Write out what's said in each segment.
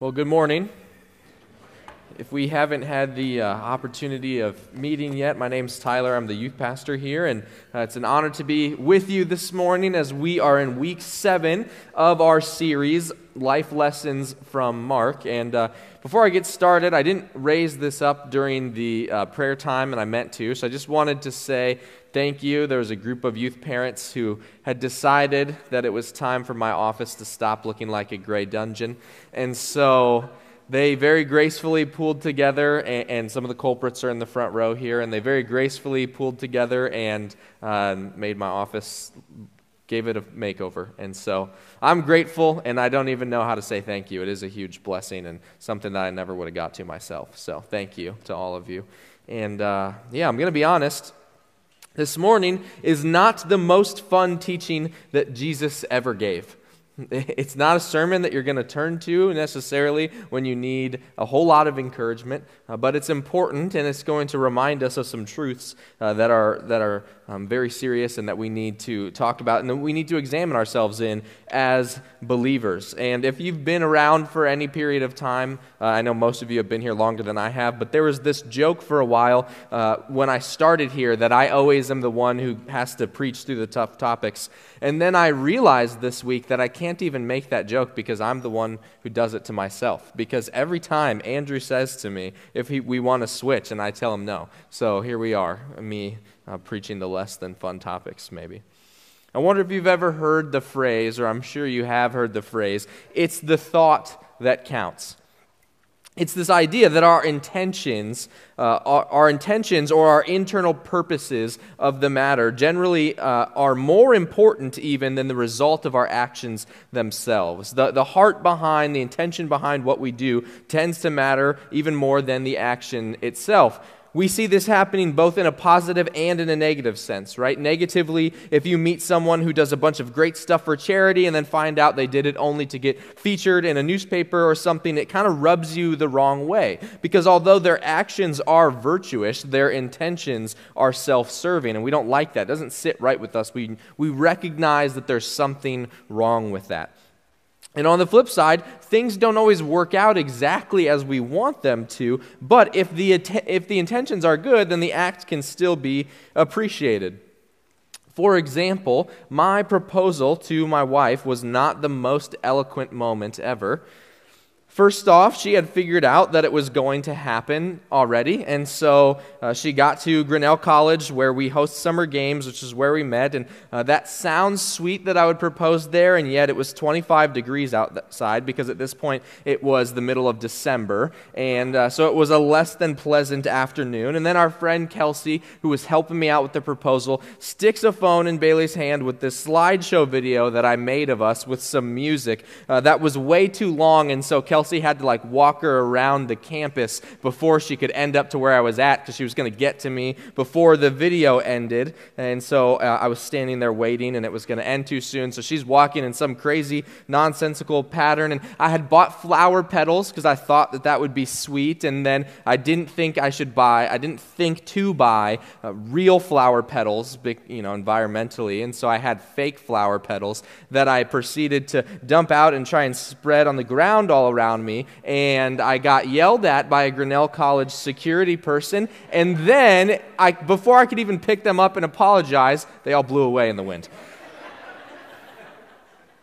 Well, good morning. If we haven't had the uh, opportunity of meeting yet, my name's Tyler. I'm the youth pastor here, and uh, it's an honor to be with you this morning as we are in week seven of our series, Life Lessons from Mark. And uh, before I get started, I didn't raise this up during the uh, prayer time, and I meant to, so I just wanted to say thank you. There was a group of youth parents who had decided that it was time for my office to stop looking like a gray dungeon. And so they very gracefully pulled together, and, and some of the culprits are in the front row here, and they very gracefully pulled together and uh, made my office, gave it a makeover. And so I'm grateful, and I don't even know how to say thank you. It is a huge blessing and something that I never would have got to myself. So thank you to all of you. And uh, yeah, I'm going to be honest this morning is not the most fun teaching that Jesus ever gave. It's not a sermon that you're going to turn to necessarily when you need a whole lot of encouragement, uh, but it's important and it's going to remind us of some truths uh, that are, that are um, very serious and that we need to talk about and that we need to examine ourselves in as believers. And if you've been around for any period of time, uh, I know most of you have been here longer than I have, but there was this joke for a while uh, when I started here that I always am the one who has to preach through the tough topics. And then I realized this week that I can't even make that joke because I'm the one who does it to myself. Because every time Andrew says to me if he, we want to switch, and I tell him no. So here we are, me uh, preaching the less than fun topics, maybe. I wonder if you've ever heard the phrase, or I'm sure you have heard the phrase, it's the thought that counts. It's this idea that our intentions, uh, our, our, intentions or our internal purposes of the matter generally uh, are more important even than the result of our actions themselves. The, the heart behind, the intention behind what we do tends to matter even more than the action itself we see this happening both in a positive and in a negative sense, right? Negatively, if you meet someone who does a bunch of great stuff for charity and then find out they did it only to get featured in a newspaper or something, it kind of rubs you the wrong way. Because although their actions are virtuous, their intentions are self serving, and we don't like that. It doesn't sit right with us. We, we recognize that there's something wrong with that. And on the flip side, things don't always work out exactly as we want them to, but if the, if the intentions are good, then the act can still be appreciated. For example, my proposal to my wife was not the most eloquent moment ever. First off, she had figured out that it was going to happen already, and so uh, she got to Grinnell College where we host summer games, which is where we met. And uh, that sounds sweet that I would propose there, and yet it was 25 degrees outside because at this point it was the middle of December, and uh, so it was a less than pleasant afternoon. And then our friend Kelsey, who was helping me out with the proposal, sticks a phone in Bailey's hand with this slideshow video that I made of us with some music uh, that was way too long, and so Kelsey Kelsey had to like walk her around the campus before she could end up to where I was at because she was going to get to me before the video ended. And so uh, I was standing there waiting and it was going to end too soon. So she's walking in some crazy, nonsensical pattern. And I had bought flower petals because I thought that that would be sweet. And then I didn't think I should buy, I didn't think to buy uh, real flower petals, you know, environmentally. And so I had fake flower petals that I proceeded to dump out and try and spread on the ground all around around me, and I got yelled at by a Grinnell College security person. And then, I, before I could even pick them up and apologize, they all blew away in the wind.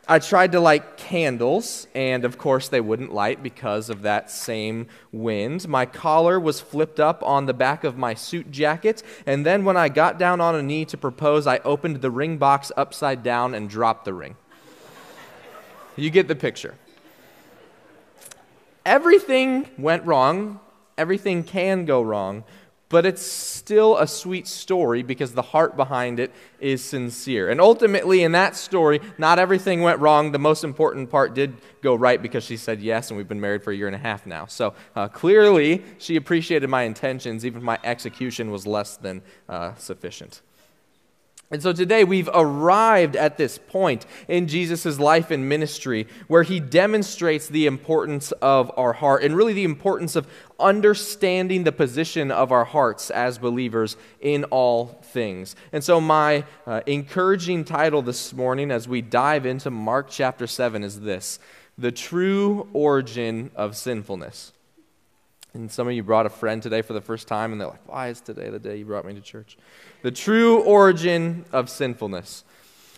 I tried to light candles, and of course they wouldn't light because of that same wind. My collar was flipped up on the back of my suit jacket, and then when I got down on a knee to propose, I opened the ring box upside down and dropped the ring. You get the picture everything went wrong, everything can go wrong, but it's still a sweet story because the heart behind it is sincere. And ultimately, in that story, not everything went wrong. The most important part did go right because she said yes, and we've been married for a year and a half now. So uh, clearly, she appreciated my intentions, even if my execution was less than uh, sufficient. And so today we've arrived at this point in Jesus' life and ministry where he demonstrates the importance of our heart and really the importance of understanding the position of our hearts as believers in all things. And so, my uh, encouraging title this morning as we dive into Mark chapter 7 is this the true origin of sinfulness. And some of you brought a friend today for the first time, and they're like, Why is today the day you brought me to church? The true origin of sinfulness.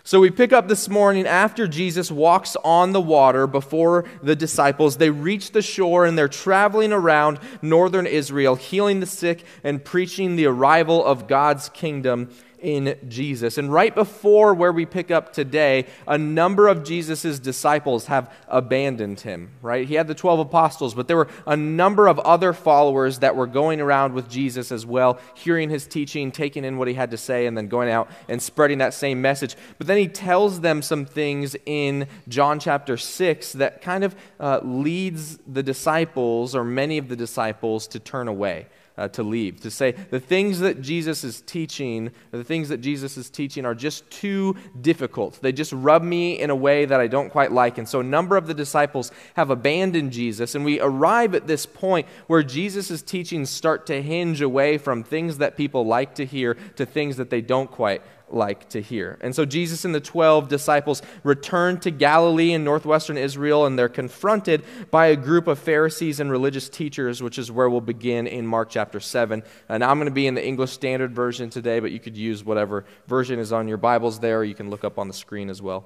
So we pick up this morning after Jesus walks on the water before the disciples. They reach the shore and they're traveling around northern Israel, healing the sick and preaching the arrival of God's kingdom in Jesus. And right before where we pick up today, a number of Jesus' disciples have abandoned him, right? He had the 12 apostles, but there were a number of other followers that were going around with Jesus as well, hearing his teaching, taking in what he had to say, and then going out and spreading that same message. But then he tells them some things in John chapter 6 that kind of uh, leads the disciples, or many of the disciples, to turn away uh, to leave, to say the things that Jesus is teaching, the things that Jesus is teaching are just too difficult. They just rub me in a way that I don't quite like. And so a number of the disciples have abandoned Jesus, and we arrive at this point where Jesus' teachings start to hinge away from things that people like to hear to things that they don't quite like to hear. And so Jesus and the 12 disciples return to Galilee in northwestern Israel, and they're confronted by a group of Pharisees and religious teachers, which is where we'll begin in Mark chapter 7. And I'm going to be in the English Standard Version today, but you could use whatever version is on your Bibles there, or you can look up on the screen as well.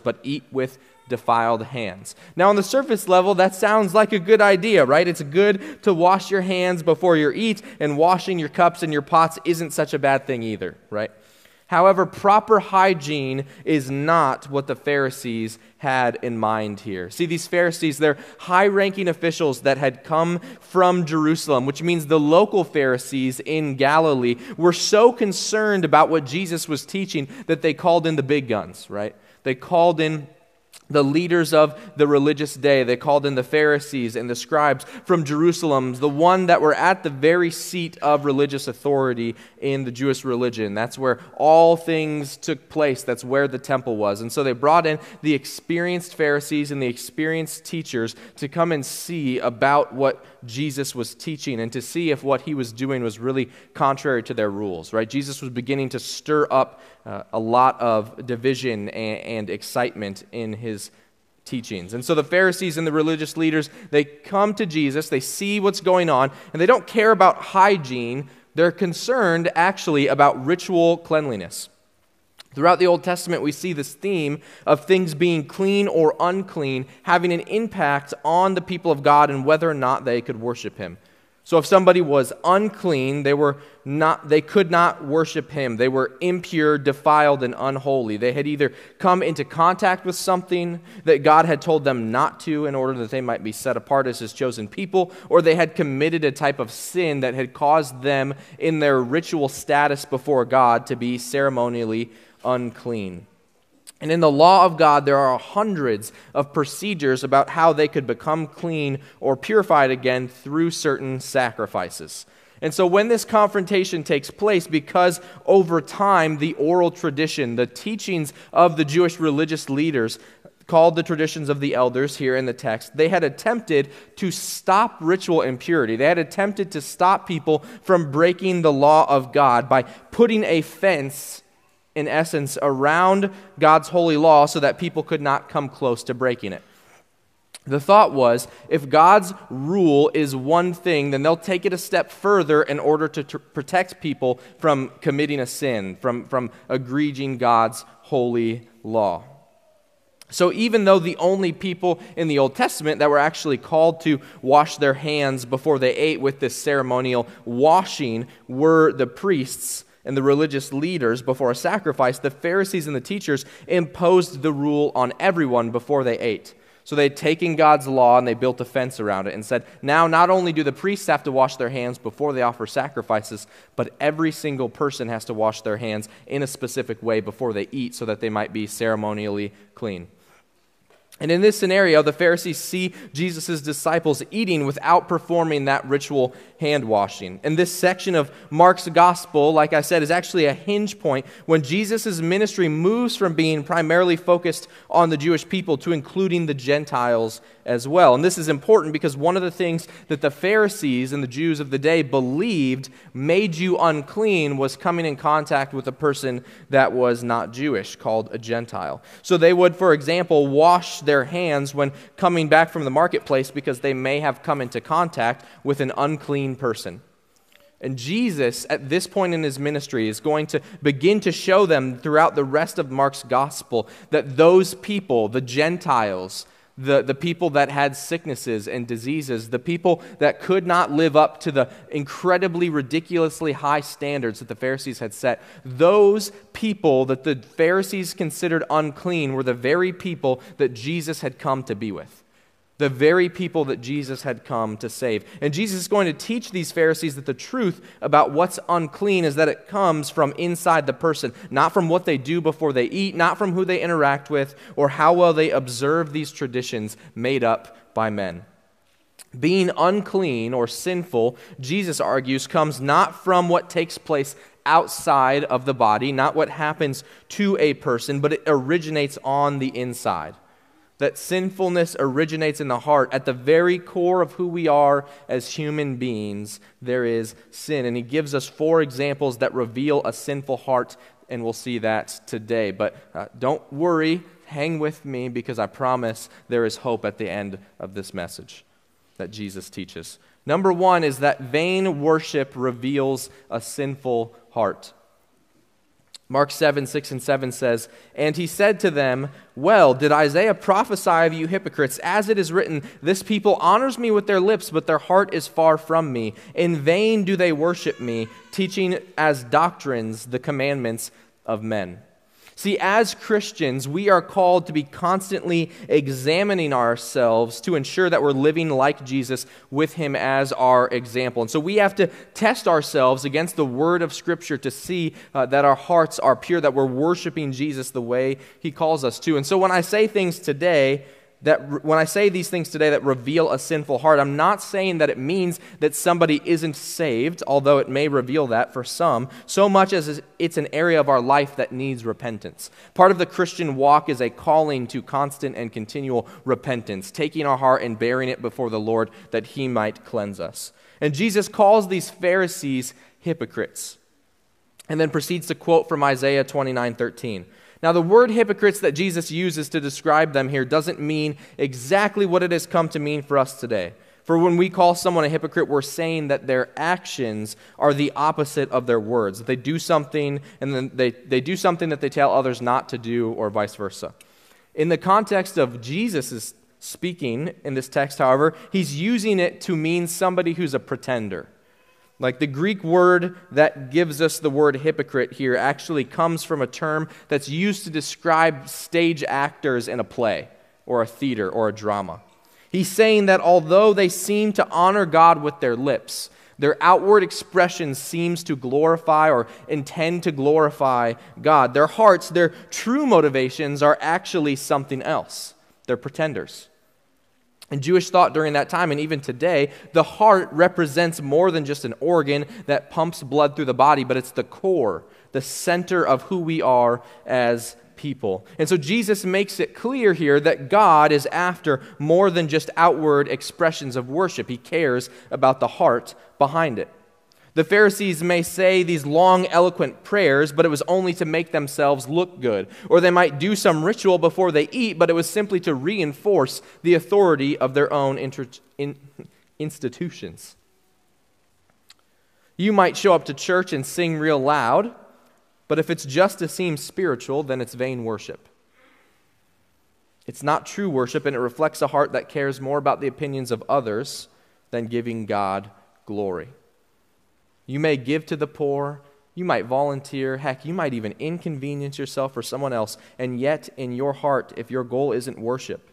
But eat with defiled hands. Now, on the surface level, that sounds like a good idea, right? It's good to wash your hands before you eat, and washing your cups and your pots isn't such a bad thing either, right? However, proper hygiene is not what the Pharisees had in mind here. See, these Pharisees, they're high ranking officials that had come from Jerusalem, which means the local Pharisees in Galilee were so concerned about what Jesus was teaching that they called in the big guns, right? They called in the leaders of the religious day. They called in the Pharisees and the scribes from Jerusalem, the one that were at the very seat of religious authority in the Jewish religion. That's where all things took place. That's where the temple was. And so they brought in the experienced Pharisees and the experienced teachers to come and see about what Jesus was teaching and to see if what he was doing was really contrary to their rules, right? Jesus was beginning to stir up uh, a lot of division and, and excitement in his teachings. And so the Pharisees and the religious leaders, they come to Jesus, they see what's going on, and they don't care about hygiene. They're concerned actually about ritual cleanliness. Throughout the Old Testament, we see this theme of things being clean or unclean having an impact on the people of God and whether or not they could worship Him. So if somebody was unclean, they, were not, they could not worship him. They were impure, defiled, and unholy. They had either come into contact with something that God had told them not to in order that they might be set apart as his chosen people, or they had committed a type of sin that had caused them in their ritual status before God to be ceremonially unclean. And in the law of God, there are hundreds of procedures about how they could become clean or purified again through certain sacrifices. And so, when this confrontation takes place, because over time the oral tradition, the teachings of the Jewish religious leaders, called the traditions of the elders here in the text, they had attempted to stop ritual impurity. They had attempted to stop people from breaking the law of God by putting a fence in essence, around God's holy law so that people could not come close to breaking it. The thought was if God's rule is one thing, then they'll take it a step further in order to t- protect people from committing a sin, from, from egreging God's holy law. So, even though the only people in the Old Testament that were actually called to wash their hands before they ate with this ceremonial washing were the priests, and the religious leaders before a sacrifice, the Pharisees and the teachers imposed the rule on everyone before they ate. So they had taken God's law and they built a fence around it and said, now not only do the priests have to wash their hands before they offer sacrifices, but every single person has to wash their hands in a specific way before they eat so that they might be ceremonially clean. And in this scenario, the Pharisees see Jesus' disciples eating without performing that ritual hand washing. And this section of Mark's gospel, like I said, is actually a hinge point when Jesus' ministry moves from being primarily focused on the Jewish people to including the Gentiles as well. And this is important because one of the things that the Pharisees and the Jews of the day believed made you unclean was coming in contact with a person that was not Jewish, called a Gentile. So they would, for example, wash their hands when coming back from the marketplace because they may have come into contact with an unclean person. And Jesus, at this point in his ministry, is going to begin to show them throughout the rest of Mark's gospel that those people, the Gentiles, the, the people that had sicknesses and diseases, the people that could not live up to the incredibly, ridiculously high standards that the Pharisees had set, those people that the Pharisees considered unclean were the very people that Jesus had come to be with the very people that Jesus had come to save. And Jesus is going to teach these Pharisees that the truth about what's unclean is that it comes from inside the person, not from what they do before they eat, not from who they interact with, or how well they observe these traditions made up by men. Being unclean or sinful, Jesus argues, comes not from what takes place outside of the body, not what happens to a person, but it originates on the inside that sinfulness originates in the heart. At the very core of who we are as human beings, there is sin. And he gives us four examples that reveal a sinful heart, and we'll see that today. But uh, don't worry, hang with me, because I promise there is hope at the end of this message that Jesus teaches. Number one is that vain worship reveals a sinful heart. Mark 7, 6 and 7 says, And he said to them, Well, did Isaiah prophesy of you hypocrites? As it is written, This people honors me with their lips, but their heart is far from me. In vain do they worship me, teaching as doctrines the commandments of men. See, as Christians, we are called to be constantly examining ourselves to ensure that we're living like Jesus with Him as our example. And so we have to test ourselves against the Word of Scripture to see uh, that our hearts are pure, that we're worshiping Jesus the way He calls us to. And so when I say things today, that when I say these things today that reveal a sinful heart, I'm not saying that it means that somebody isn't saved, although it may reveal that for some, so much as it's an area of our life that needs repentance. Part of the Christian walk is a calling to constant and continual repentance, taking our heart and bearing it before the Lord that he might cleanse us. And Jesus calls these Pharisees hypocrites and then proceeds to quote from Isaiah 29 13. Now, the word hypocrites that Jesus uses to describe them here doesn't mean exactly what it has come to mean for us today. For when we call someone a hypocrite, we're saying that their actions are the opposite of their words. That they do something and then they, they do something that they tell others not to do, or vice versa. In the context of Jesus' speaking in this text, however, he's using it to mean somebody who's a pretender. Like the Greek word that gives us the word hypocrite here actually comes from a term that's used to describe stage actors in a play or a theater or a drama. He's saying that although they seem to honor God with their lips, their outward expression seems to glorify or intend to glorify God. Their hearts, their true motivations are actually something else. They're pretenders. In Jewish thought during that time, and even today, the heart represents more than just an organ that pumps blood through the body, but it's the core, the center of who we are as people. And so Jesus makes it clear here that God is after more than just outward expressions of worship, He cares about the heart behind it. The Pharisees may say these long, eloquent prayers, but it was only to make themselves look good. Or they might do some ritual before they eat, but it was simply to reinforce the authority of their own inter- in- institutions. You might show up to church and sing real loud, but if it's just to seem spiritual, then it's vain worship. It's not true worship, and it reflects a heart that cares more about the opinions of others than giving God glory. You may give to the poor. You might volunteer. Heck, you might even inconvenience yourself for someone else. And yet, in your heart, if your goal isn't worship,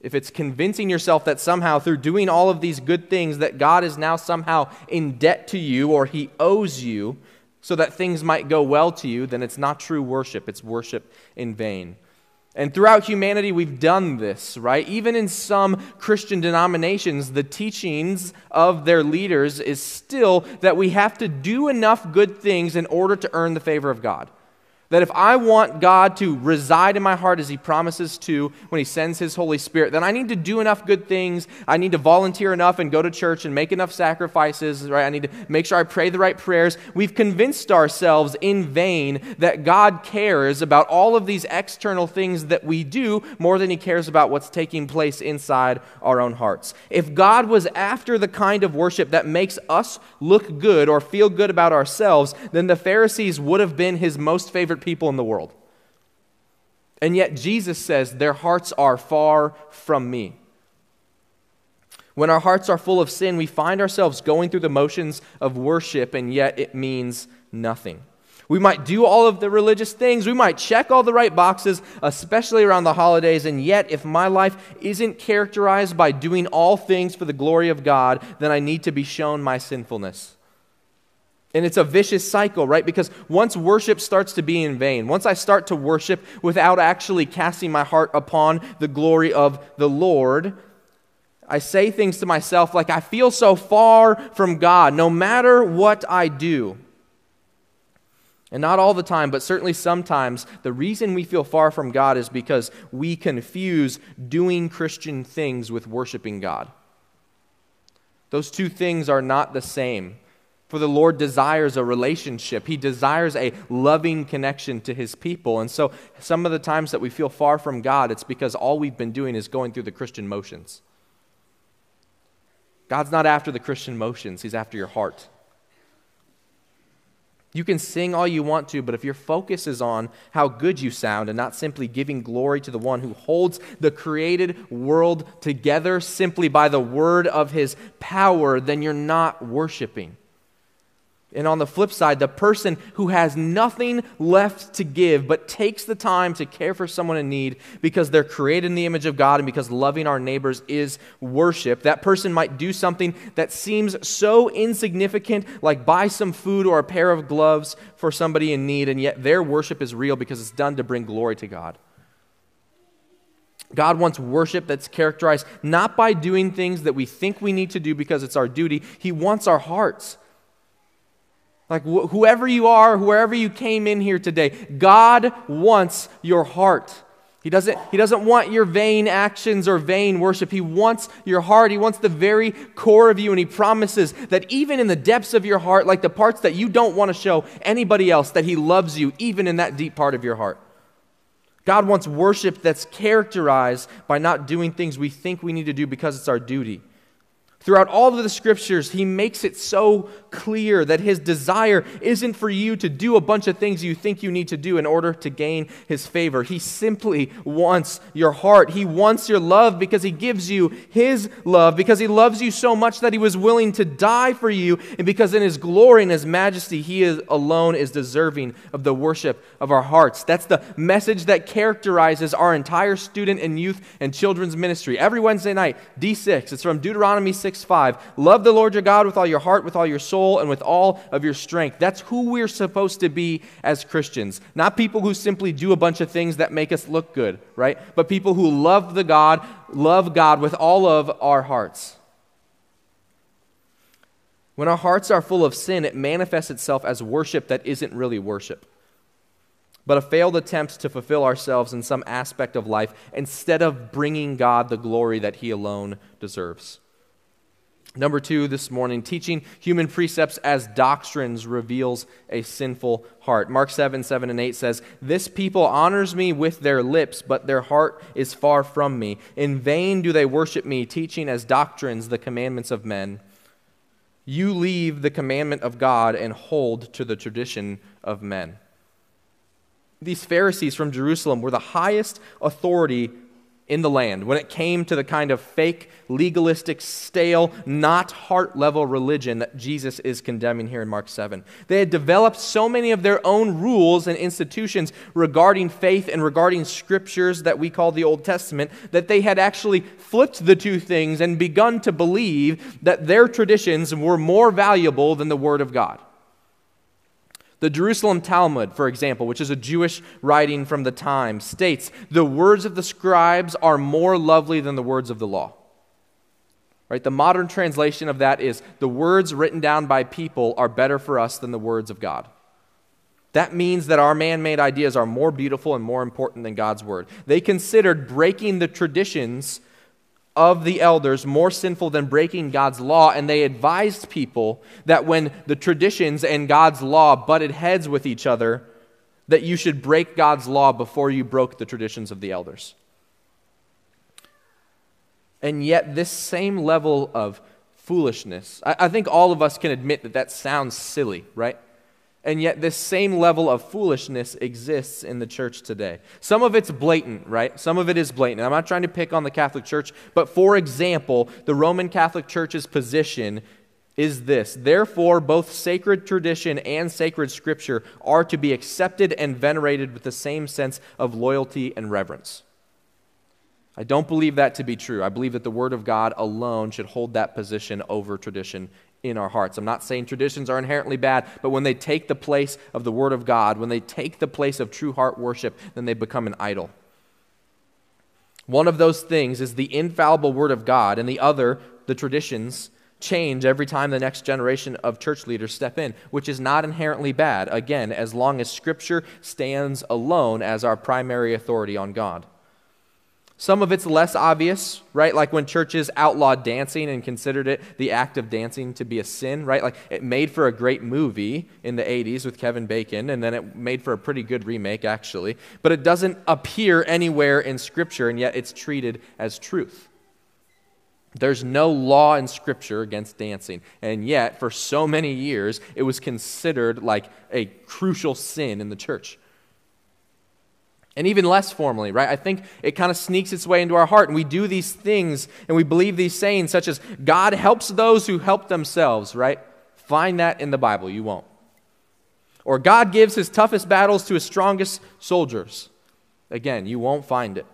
if it's convincing yourself that somehow through doing all of these good things that God is now somehow in debt to you or he owes you so that things might go well to you, then it's not true worship. It's worship in vain. And throughout humanity, we've done this, right? Even in some Christian denominations, the teachings of their leaders is still that we have to do enough good things in order to earn the favor of God. That if I want God to reside in my heart as He promises to when He sends His Holy Spirit, then I need to do enough good things. I need to volunteer enough and go to church and make enough sacrifices, right? I need to make sure I pray the right prayers. We've convinced ourselves in vain that God cares about all of these external things that we do more than He cares about what's taking place inside our own hearts. If God was after the kind of worship that makes us look good or feel good about ourselves, then the Pharisees would have been His most favorite people in the world. And yet, Jesus says, Their hearts are far from me. When our hearts are full of sin, we find ourselves going through the motions of worship, and yet it means nothing. We might do all of the religious things. We might check all the right boxes, especially around the holidays. And yet, if my life isn't characterized by doing all things for the glory of God, then I need to be shown my sinfulness. And it's a vicious cycle, right? Because once worship starts to be in vain, once I start to worship without actually casting my heart upon the glory of the Lord, I say things to myself like, I feel so far from God no matter what I do. And not all the time, but certainly sometimes, the reason we feel far from God is because we confuse doing Christian things with worshiping God. Those two things are not the same. For the Lord desires a relationship. He desires a loving connection to his people. And so, some of the times that we feel far from God, it's because all we've been doing is going through the Christian motions. God's not after the Christian motions, He's after your heart. You can sing all you want to, but if your focus is on how good you sound and not simply giving glory to the one who holds the created world together simply by the word of his power, then you're not worshiping. And on the flip side, the person who has nothing left to give but takes the time to care for someone in need because they're created in the image of God and because loving our neighbors is worship, that person might do something that seems so insignificant, like buy some food or a pair of gloves for somebody in need, and yet their worship is real because it's done to bring glory to God. God wants worship that's characterized not by doing things that we think we need to do because it's our duty. He wants our hearts. Like wh- whoever you are, wherever you came in here today, God wants your heart. He doesn't, he doesn't want your vain actions or vain worship. He wants your heart. He wants the very core of you. And He promises that even in the depths of your heart, like the parts that you don't want to show anybody else, that He loves you, even in that deep part of your heart. God wants worship that's characterized by not doing things we think we need to do because it's our duty. Throughout all of the scriptures, he makes it so clear that his desire isn't for you to do a bunch of things you think you need to do in order to gain his favor. He simply wants your heart. He wants your love because he gives you his love, because he loves you so much that he was willing to die for you, and because in his glory and his majesty, he is alone is deserving of the worship of our hearts. That's the message that characterizes our entire student and youth and children's ministry. Every Wednesday night, D6, it's from Deuteronomy 6. 6 5. Love the Lord your God with all your heart, with all your soul, and with all of your strength. That's who we're supposed to be as Christians. Not people who simply do a bunch of things that make us look good, right? But people who love the God, love God with all of our hearts. When our hearts are full of sin, it manifests itself as worship that isn't really worship but a failed attempt to fulfill ourselves in some aspect of life instead of bringing God the glory that He alone deserves. Number two this morning, teaching human precepts as doctrines reveals a sinful heart. Mark 7, 7 and 8 says, This people honors me with their lips, but their heart is far from me. In vain do they worship me, teaching as doctrines the commandments of men. You leave the commandment of God and hold to the tradition of men. These Pharisees from Jerusalem were the highest authority in the land when it came to the kind of fake, legalistic, stale, not heart level religion that Jesus is condemning here in Mark 7. They had developed so many of their own rules and institutions regarding faith and regarding scriptures that we call the Old Testament that they had actually flipped the two things and begun to believe that their traditions were more valuable than the Word of God. The Jerusalem Talmud, for example, which is a Jewish writing from the time, states the words of the scribes are more lovely than the words of the law. Right? The modern translation of that is the words written down by people are better for us than the words of God. That means that our man made ideas are more beautiful and more important than God's word. They considered breaking the traditions of the elders more sinful than breaking God's law, and they advised people that when the traditions and God's law butted heads with each other, that you should break God's law before you broke the traditions of the elders. And yet, this same level of foolishness, I, I think all of us can admit that that sounds silly, right? And yet, this same level of foolishness exists in the church today. Some of it's blatant, right? Some of it is blatant. I'm not trying to pick on the Catholic Church, but for example, the Roman Catholic Church's position is this Therefore, both sacred tradition and sacred scripture are to be accepted and venerated with the same sense of loyalty and reverence. I don't believe that to be true. I believe that the Word of God alone should hold that position over tradition in our hearts. I'm not saying traditions are inherently bad, but when they take the place of the Word of God, when they take the place of true heart worship, then they become an idol. One of those things is the infallible Word of God, and the other, the traditions, change every time the next generation of church leaders step in, which is not inherently bad, again, as long as Scripture stands alone as our primary authority on God. Some of it's less obvious, right? Like when churches outlawed dancing and considered it the act of dancing to be a sin, right? Like it made for a great movie in the 80s with Kevin Bacon, and then it made for a pretty good remake, actually. But it doesn't appear anywhere in Scripture, and yet it's treated as truth. There's no law in Scripture against dancing, and yet for so many years it was considered like a crucial sin in the church. And even less formally, right? I think it kind of sneaks its way into our heart, and we do these things and we believe these sayings, such as God helps those who help themselves, right? Find that in the Bible. You won't. Or God gives his toughest battles to his strongest soldiers. Again, you won't find it.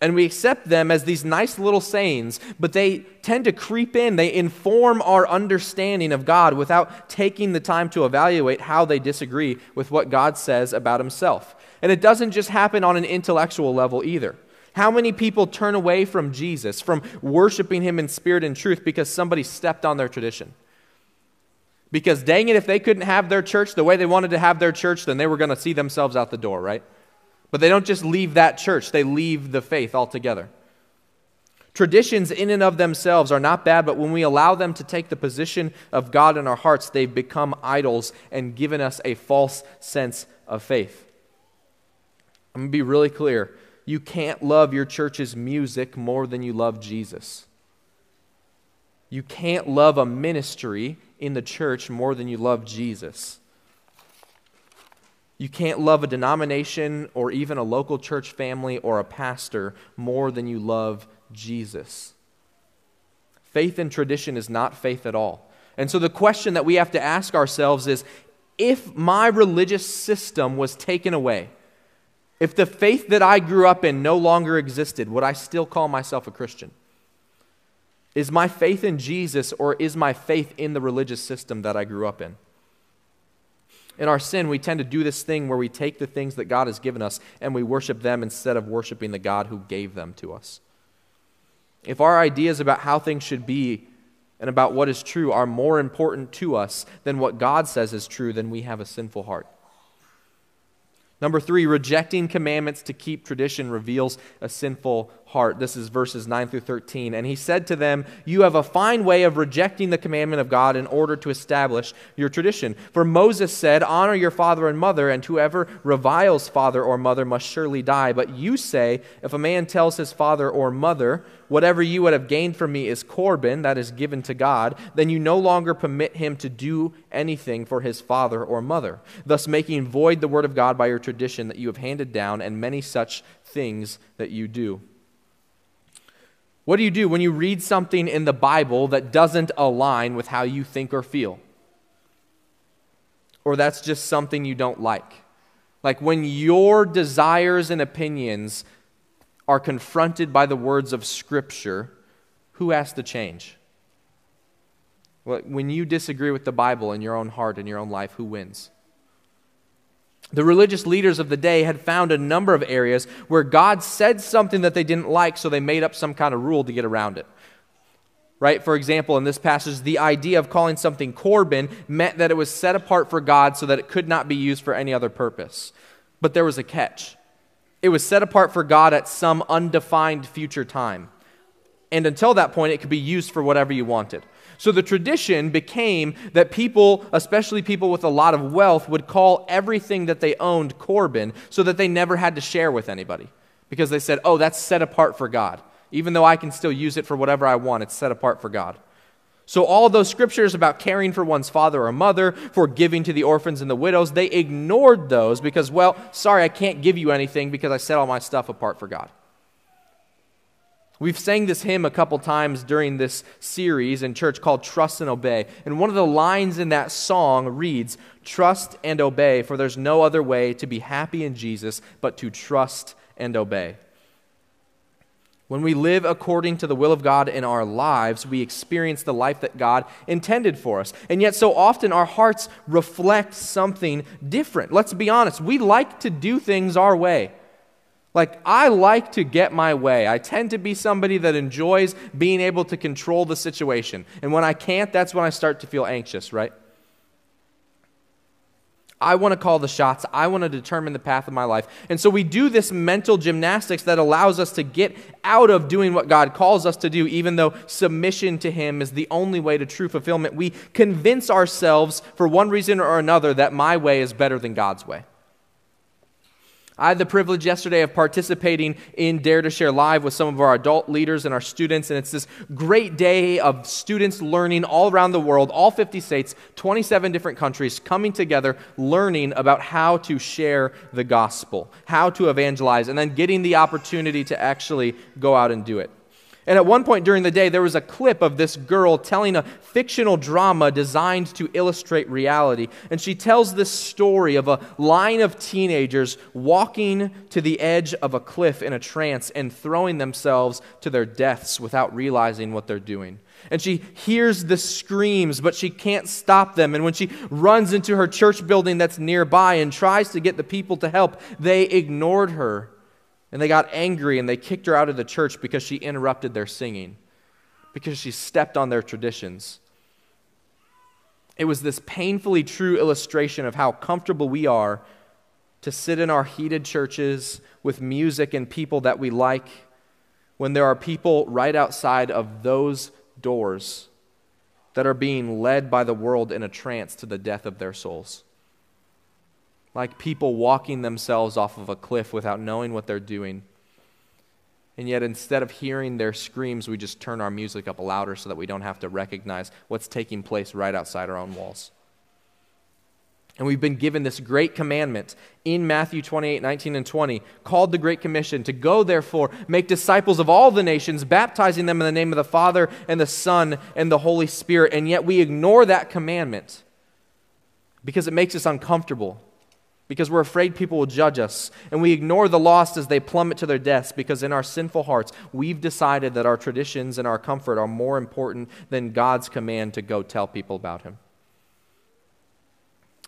And we accept them as these nice little sayings, but they tend to creep in. They inform our understanding of God without taking the time to evaluate how they disagree with what God says about himself. And it doesn't just happen on an intellectual level either. How many people turn away from Jesus, from worshiping him in spirit and truth, because somebody stepped on their tradition? Because dang it, if they couldn't have their church the way they wanted to have their church, then they were going to see themselves out the door, right? But they don't just leave that church, they leave the faith altogether. Traditions, in and of themselves, are not bad, but when we allow them to take the position of God in our hearts, they've become idols and given us a false sense of faith. I'm going to be really clear. You can't love your church's music more than you love Jesus. You can't love a ministry in the church more than you love Jesus. You can't love a denomination or even a local church family or a pastor more than you love Jesus. Faith in tradition is not faith at all. And so the question that we have to ask ourselves is if my religious system was taken away, if the faith that I grew up in no longer existed, would I still call myself a Christian? Is my faith in Jesus or is my faith in the religious system that I grew up in? In our sin, we tend to do this thing where we take the things that God has given us and we worship them instead of worshiping the God who gave them to us. If our ideas about how things should be and about what is true are more important to us than what God says is true, then we have a sinful heart. Number three, rejecting commandments to keep tradition reveals a sinful heart. This is verses 9 through 13. And he said to them, You have a fine way of rejecting the commandment of God in order to establish your tradition. For Moses said, Honor your father and mother, and whoever reviles father or mother must surely die. But you say, If a man tells his father or mother, Whatever you would have gained from me is Corban, that is given to God, then you no longer permit him to do anything for his father or mother, thus making void the word of God by your tradition that you have handed down, and many such things that you do. What do you do when you read something in the Bible that doesn't align with how you think or feel? Or that's just something you don't like? Like when your desires and opinions are confronted by the words of Scripture, who has to change? When you disagree with the Bible in your own heart and your own life, who wins? The religious leaders of the day had found a number of areas where God said something that they didn't like, so they made up some kind of rule to get around it. Right? For example, in this passage, the idea of calling something Corban meant that it was set apart for God so that it could not be used for any other purpose. But there was a catch. It was set apart for God at some undefined future time. And until that point, it could be used for whatever you wanted. So the tradition became that people, especially people with a lot of wealth, would call everything that they owned Corban so that they never had to share with anybody. Because they said, oh, that's set apart for God. Even though I can still use it for whatever I want, it's set apart for God. So, all those scriptures about caring for one's father or mother, for giving to the orphans and the widows, they ignored those because, well, sorry, I can't give you anything because I set all my stuff apart for God. We've sang this hymn a couple times during this series in church called Trust and Obey. And one of the lines in that song reads, Trust and obey, for there's no other way to be happy in Jesus but to trust and obey. When we live according to the will of God in our lives, we experience the life that God intended for us. And yet, so often, our hearts reflect something different. Let's be honest, we like to do things our way. Like, I like to get my way. I tend to be somebody that enjoys being able to control the situation. And when I can't, that's when I start to feel anxious, right? I want to call the shots. I want to determine the path of my life. And so we do this mental gymnastics that allows us to get out of doing what God calls us to do, even though submission to Him is the only way to true fulfillment. We convince ourselves, for one reason or another, that my way is better than God's way. I had the privilege yesterday of participating in Dare to Share Live with some of our adult leaders and our students, and it's this great day of students learning all around the world, all 50 states, 27 different countries, coming together, learning about how to share the gospel, how to evangelize, and then getting the opportunity to actually go out and do it. And at one point during the day, there was a clip of this girl telling a fictional drama designed to illustrate reality. And she tells this story of a line of teenagers walking to the edge of a cliff in a trance and throwing themselves to their deaths without realizing what they're doing. And she hears the screams, but she can't stop them. And when she runs into her church building that's nearby and tries to get the people to help, they ignored her and they got angry and they kicked her out of the church because she interrupted their singing, because she stepped on their traditions. It was this painfully true illustration of how comfortable we are to sit in our heated churches with music and people that we like when there are people right outside of those doors that are being led by the world in a trance to the death of their souls like people walking themselves off of a cliff without knowing what they're doing. And yet, instead of hearing their screams, we just turn our music up louder so that we don't have to recognize what's taking place right outside our own walls. And we've been given this great commandment in Matthew 28 19 and 20, called the Great Commission to go, therefore, make disciples of all the nations, baptizing them in the name of the Father and the Son and the Holy Spirit. And yet we ignore that commandment because it makes us uncomfortable because we're afraid people will judge us. And we ignore the lost as they plummet to their deaths because in our sinful hearts, we've decided that our traditions and our comfort are more important than God's command to go tell people about Him.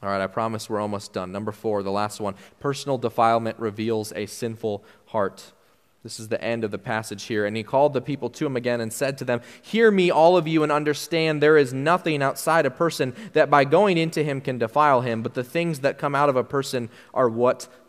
All right, I promise we're almost done. Number four, the last one personal defilement reveals a sinful heart. This is the end of the passage here. And he called the people to him again and said to them, Hear me, all of you, and understand there is nothing outside a person that by going into him can defile him, but the things that come out of a person are what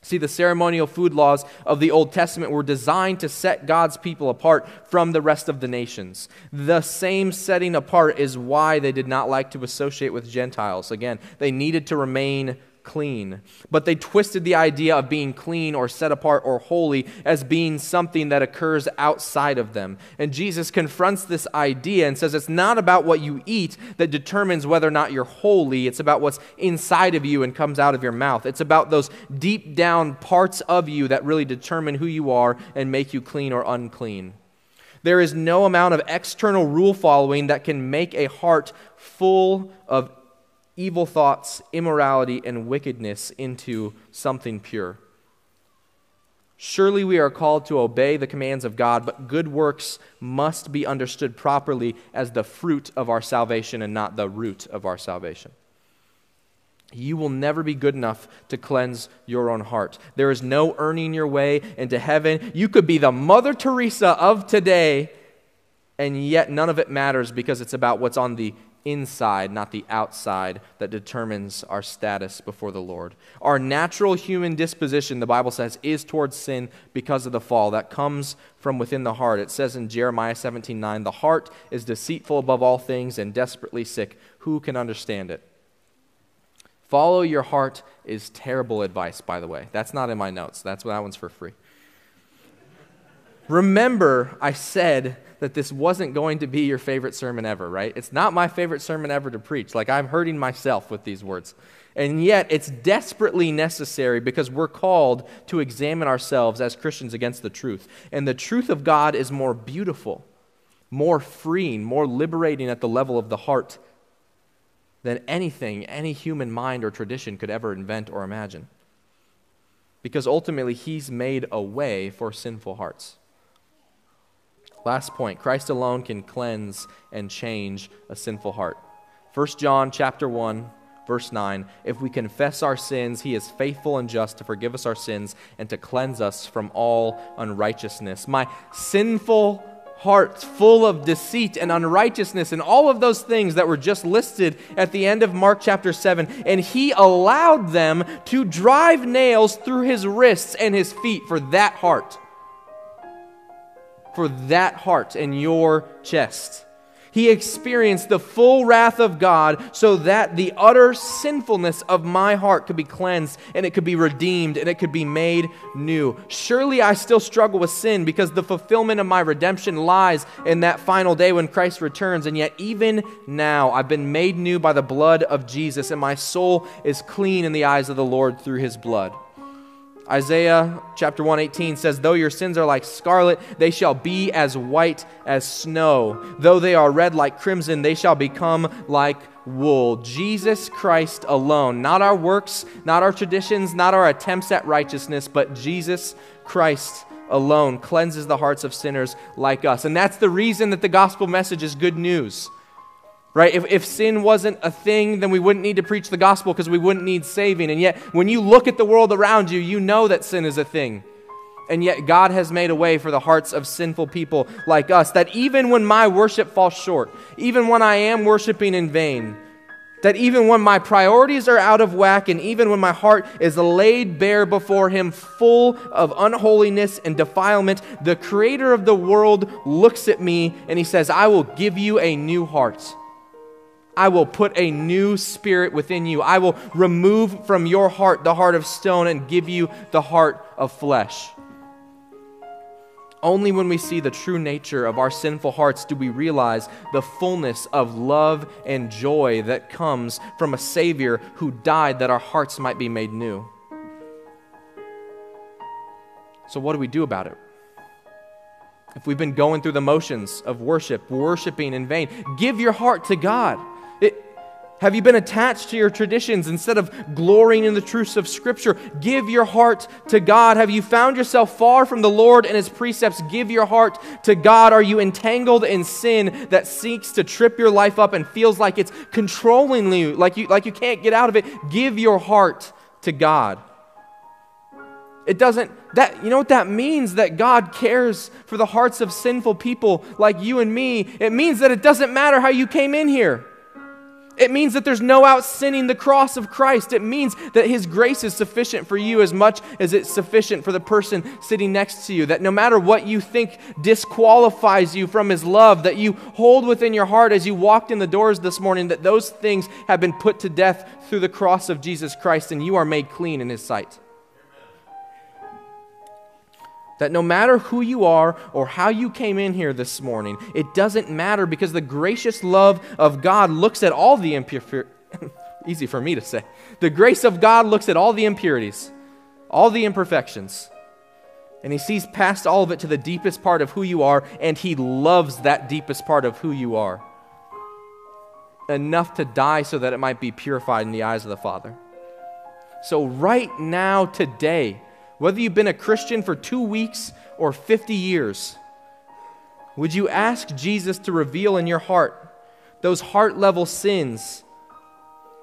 See, the ceremonial food laws of the Old Testament were designed to set God's people apart from the rest of the nations. The same setting apart is why they did not like to associate with Gentiles. Again, they needed to remain clean. But they twisted the idea of being clean or set apart or holy as being something that occurs outside of them. And Jesus confronts this idea and says it's not about what you eat that determines whether or not you're holy, it's about what's inside of you and comes out of your mouth. It's about those deep down parts of you that really determine who you are and make you clean or unclean. There is no amount of external rule following that can make a heart full of evil thoughts, immorality, and wickedness into something pure. Surely we are called to obey the commands of God, but good works must be understood properly as the fruit of our salvation and not the root of our salvation. You will never be good enough to cleanse your own heart. There is no earning your way into heaven. You could be the Mother Teresa of today, and yet none of it matters because it's about what's on the inside, not the outside, that determines our status before the Lord. Our natural human disposition, the Bible says, is towards sin because of the fall. That comes from within the heart. It says in Jeremiah 17 9, the heart is deceitful above all things and desperately sick. Who can understand it? Follow your heart is terrible advice, by the way. That's not in my notes. That's that one's for free. Remember, I said that this wasn't going to be your favorite sermon ever, right? It's not my favorite sermon ever to preach. Like, I'm hurting myself with these words. And yet, it's desperately necessary because we're called to examine ourselves as Christians against the truth. And the truth of God is more beautiful, more freeing, more liberating at the level of the heart than anything any human mind or tradition could ever invent or imagine. Because ultimately, He's made a way for sinful hearts. Last point Christ alone can cleanse and change a sinful heart. 1 John chapter 1 verse 9 if we confess our sins he is faithful and just to forgive us our sins and to cleanse us from all unrighteousness my sinful heart full of deceit and unrighteousness and all of those things that were just listed at the end of Mark chapter 7 and he allowed them to drive nails through his wrists and his feet for that heart for that heart in your chest. He experienced the full wrath of God so that the utter sinfulness of my heart could be cleansed and it could be redeemed and it could be made new. Surely I still struggle with sin because the fulfillment of my redemption lies in that final day when Christ returns. And yet, even now, I've been made new by the blood of Jesus and my soul is clean in the eyes of the Lord through his blood. Isaiah chapter 118 says, Though your sins are like scarlet, they shall be as white as snow. Though they are red like crimson, they shall become like wool. Jesus Christ alone, not our works, not our traditions, not our attempts at righteousness, but Jesus Christ alone cleanses the hearts of sinners like us. And that's the reason that the gospel message is good news. Right? If, if sin wasn't a thing, then we wouldn't need to preach the gospel because we wouldn't need saving. And yet, when you look at the world around you, you know that sin is a thing. And yet, God has made a way for the hearts of sinful people like us that even when my worship falls short, even when I am worshiping in vain, that even when my priorities are out of whack, and even when my heart is laid bare before Him, full of unholiness and defilement, the Creator of the world looks at me and He says, I will give you a new heart. I will put a new spirit within you. I will remove from your heart the heart of stone and give you the heart of flesh. Only when we see the true nature of our sinful hearts do we realize the fullness of love and joy that comes from a Savior who died that our hearts might be made new. So, what do we do about it? If we've been going through the motions of worship, worshiping in vain, give your heart to God. It, have you been attached to your traditions instead of glorying in the truths of Scripture? Give your heart to God. Have you found yourself far from the Lord and His precepts? Give your heart to God. Are you entangled in sin that seeks to trip your life up and feels like it's controlling you, like you, like you can't get out of it? Give your heart to God. It doesn't, that, you know what that means? That God cares for the hearts of sinful people like you and me. It means that it doesn't matter how you came in here. It means that there's no out sinning the cross of Christ. It means that His grace is sufficient for you as much as it's sufficient for the person sitting next to you. That no matter what you think disqualifies you from His love, that you hold within your heart as you walked in the doors this morning, that those things have been put to death through the cross of Jesus Christ and you are made clean in His sight. That no matter who you are or how you came in here this morning, it doesn't matter because the gracious love of God looks at all the impure. easy for me to say. The grace of God looks at all the impurities, all the imperfections, and He sees past all of it to the deepest part of who you are, and He loves that deepest part of who you are. Enough to die so that it might be purified in the eyes of the Father. So, right now, today, whether you've been a Christian for two weeks or 50 years, would you ask Jesus to reveal in your heart those heart level sins,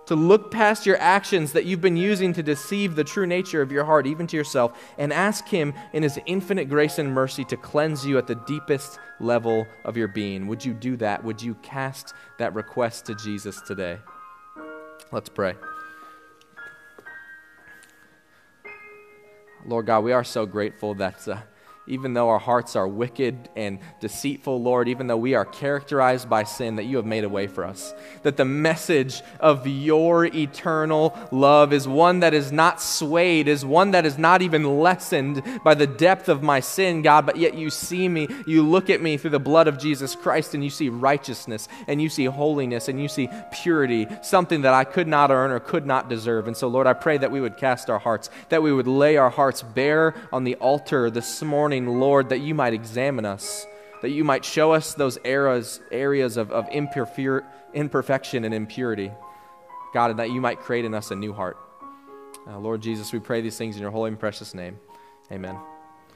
to look past your actions that you've been using to deceive the true nature of your heart, even to yourself, and ask Him in His infinite grace and mercy to cleanse you at the deepest level of your being? Would you do that? Would you cast that request to Jesus today? Let's pray. Lord God, we are so grateful that. Uh, even though our hearts are wicked and deceitful, Lord, even though we are characterized by sin, that you have made a way for us. That the message of your eternal love is one that is not swayed, is one that is not even lessened by the depth of my sin, God, but yet you see me, you look at me through the blood of Jesus Christ, and you see righteousness, and you see holiness, and you see purity, something that I could not earn or could not deserve. And so, Lord, I pray that we would cast our hearts, that we would lay our hearts bare on the altar this morning morning, Lord, that you might examine us, that you might show us those eras, areas of, of imperfection and impurity. God, and that you might create in us a new heart. Uh, Lord Jesus, we pray these things in your holy and precious name. Amen.